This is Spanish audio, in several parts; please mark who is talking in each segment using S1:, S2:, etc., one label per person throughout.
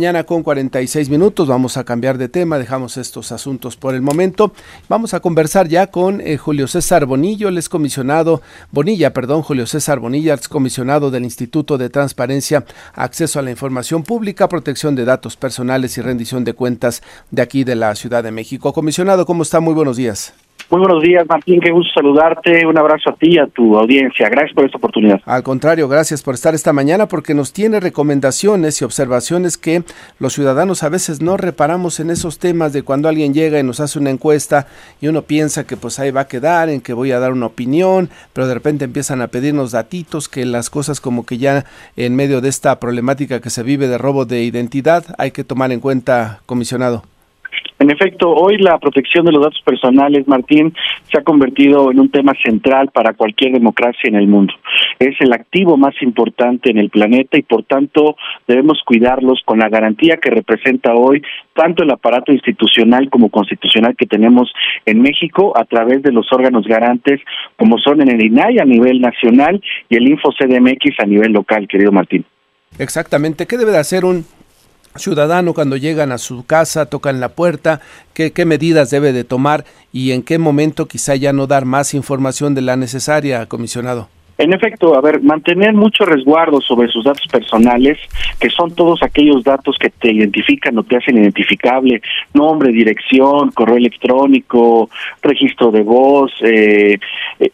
S1: Mañana con 46 minutos vamos a cambiar de tema, dejamos estos asuntos por el momento. Vamos a conversar ya con eh, Julio César Bonillo, el comisionado, Bonilla, perdón, Julio César Bonilla, el comisionado del Instituto de Transparencia, Acceso a la Información Pública, Protección de Datos Personales y Rendición de Cuentas de aquí de la Ciudad de México. Comisionado, ¿cómo está? Muy buenos días.
S2: Muy buenos días, Martín. Qué gusto saludarte. Un abrazo a ti y a tu audiencia. Gracias por esta oportunidad.
S1: Al contrario, gracias por estar esta mañana porque nos tiene recomendaciones y observaciones que los ciudadanos a veces no reparamos en esos temas de cuando alguien llega y nos hace una encuesta y uno piensa que pues ahí va a quedar, en que voy a dar una opinión, pero de repente empiezan a pedirnos datitos que las cosas como que ya en medio de esta problemática que se vive de robo de identidad hay que tomar en cuenta, comisionado.
S2: En efecto, hoy la protección de los datos personales, Martín, se ha convertido en un tema central para cualquier democracia en el mundo. Es el activo más importante en el planeta y por tanto debemos cuidarlos con la garantía que representa hoy tanto el aparato institucional como constitucional que tenemos en México a través de los órganos garantes como son en el INAI a nivel nacional y el InfoCDMX a nivel local, querido Martín.
S1: Exactamente. ¿Qué debe de hacer un ciudadano cuando llegan a su casa, tocan la puerta, qué, qué medidas debe de tomar y en qué momento quizá ya no dar más información de la necesaria, comisionado.
S2: En efecto, a ver, mantener mucho resguardo sobre sus datos personales, que son todos aquellos datos que te identifican o te hacen identificable, nombre, dirección, correo electrónico, registro de voz, eh, eh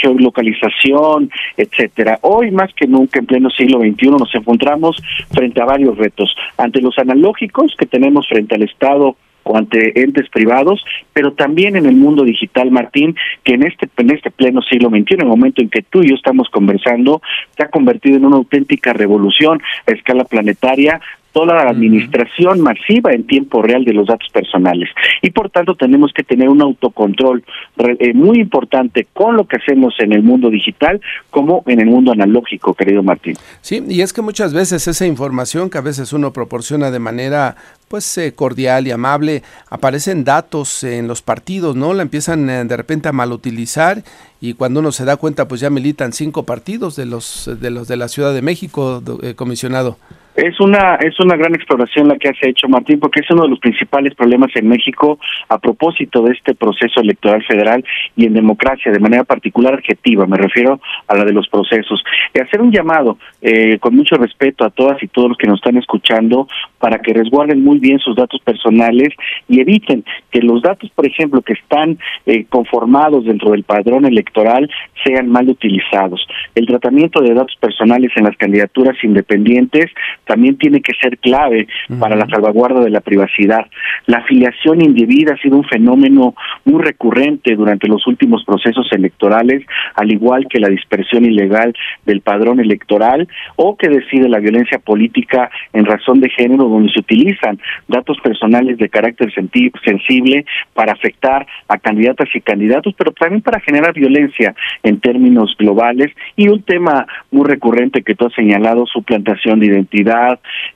S2: geolocalización, etcétera. Hoy más que nunca, en pleno siglo XXI, nos encontramos frente a varios retos. Ante los analógicos que tenemos frente al Estado o ante entes privados, pero también en el mundo digital, Martín, que en este, en este pleno siglo XXI, en el momento en que tú y yo estamos conversando, se ha convertido en una auténtica revolución a escala planetaria, toda la administración masiva en tiempo real de los datos personales. Y por tanto tenemos que tener un autocontrol eh, muy importante con lo que hacemos en el mundo digital como en el mundo analógico, querido Martín.
S1: Sí, y es que muchas veces esa información que a veces uno proporciona de manera pues eh, cordial y amable, aparecen datos en los partidos, ¿no? La empiezan eh, de repente a malutilizar y cuando uno se da cuenta pues ya militan cinco partidos de los de los de la Ciudad de México, comisionado.
S2: Es una es una gran exploración la que has hecho Martín porque es uno de los principales problemas en México a propósito de este proceso electoral federal y en democracia de manera particular adjetiva me refiero a la de los procesos. Y hacer un llamado eh, con mucho respeto a todas y todos los que nos están escuchando para que resguarden muy bien sus datos personales y eviten que los datos por ejemplo que están eh, conformados dentro del padrón electoral sean mal utilizados. El tratamiento de datos personales en las candidaturas independientes también tiene que ser clave para la salvaguarda de la privacidad. La afiliación indebida ha sido un fenómeno muy recurrente durante los últimos procesos electorales, al igual que la dispersión ilegal del padrón electoral o que decide la violencia política en razón de género, donde se utilizan datos personales de carácter sensible para afectar a candidatas y candidatos, pero también para generar violencia en términos globales y un tema muy recurrente que tú has señalado, suplantación de identidad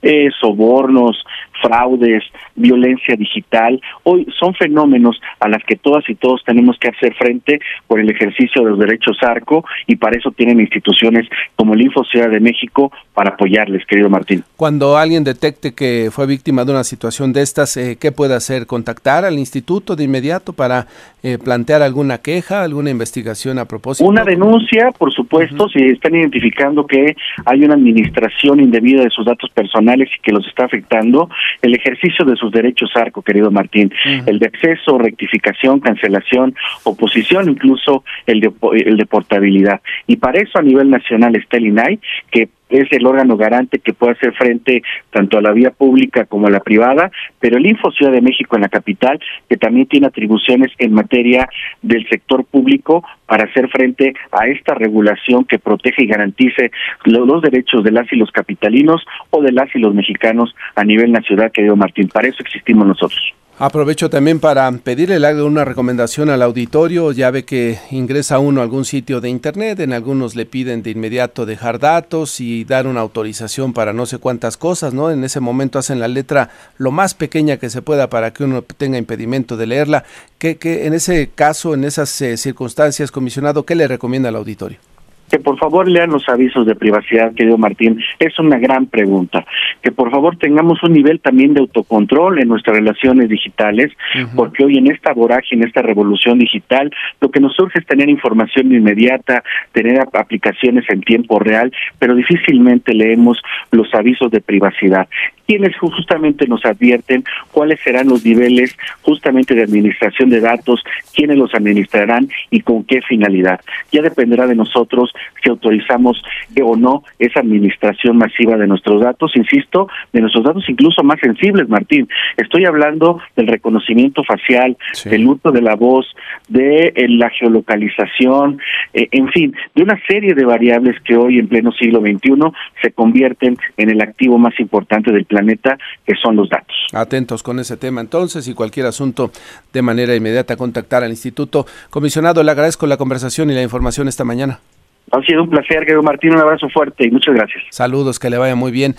S2: eh, sobornos, fraudes, violencia digital, hoy son fenómenos a las que todas y todos tenemos que hacer frente por el ejercicio de los derechos ARCO y para eso tienen instituciones como el Info Ciudad de México para apoyarles, querido Martín.
S1: Cuando alguien detecte que fue víctima de una situación de estas, eh, ¿qué puede hacer? ¿Contactar al instituto de inmediato para eh, plantear alguna queja, alguna investigación a propósito?
S2: Una denuncia, por supuesto, si están identificando que hay una administración indebida de sus datos personales y que los está afectando, el ejercicio de sus derechos ARCO, querido Martín, el de acceso, rectificación, cancelación, oposición, incluso el de, el de portabilidad. Y para eso a nivel nacional está el INAI, que es el órgano garante que puede hacer frente tanto a la vía pública como a la privada, pero el Info Ciudad de México en la capital, que también tiene atribuciones en materia del sector público para hacer frente a esta regulación que protege y garantice los, derechos de las y los capitalinos o de las y los mexicanos a nivel nacional, querido Martín. Para eso existimos nosotros.
S1: Aprovecho también para pedirle una recomendación al auditorio. Ya ve que ingresa uno a algún sitio de internet, en algunos le piden de inmediato dejar datos y dar una autorización para no sé cuántas cosas, ¿no? En ese momento hacen la letra lo más pequeña que se pueda para que uno tenga impedimento de leerla. ¿Qué, en ese caso, en esas eh, circunstancias, comisionado, qué le recomienda al auditorio?
S2: Que por favor lean los avisos de privacidad, querido Martín, es una gran pregunta. Que por favor tengamos un nivel también de autocontrol en nuestras relaciones digitales, porque hoy en esta vorágine, en esta revolución digital, lo que nos surge es tener información inmediata, tener aplicaciones en tiempo real, pero difícilmente leemos los avisos de privacidad quienes justamente nos advierten cuáles serán los niveles justamente de administración de datos, quiénes los administrarán y con qué finalidad. Ya dependerá de nosotros si autorizamos o no esa administración masiva de nuestros datos, insisto, de nuestros datos incluso más sensibles, Martín. Estoy hablando del reconocimiento facial, del uso de la voz, de eh, la geolocalización, eh, en fin, de una serie de variables que hoy en pleno siglo XXI se convierten en el activo más importante del planeta planeta, que son los datos.
S1: Atentos con ese tema entonces y cualquier asunto de manera inmediata contactar al instituto. Comisionado, le agradezco la conversación y la información esta mañana.
S2: Ha sido un placer, querido Martín, un abrazo fuerte y muchas gracias.
S1: Saludos, que le vaya muy bien.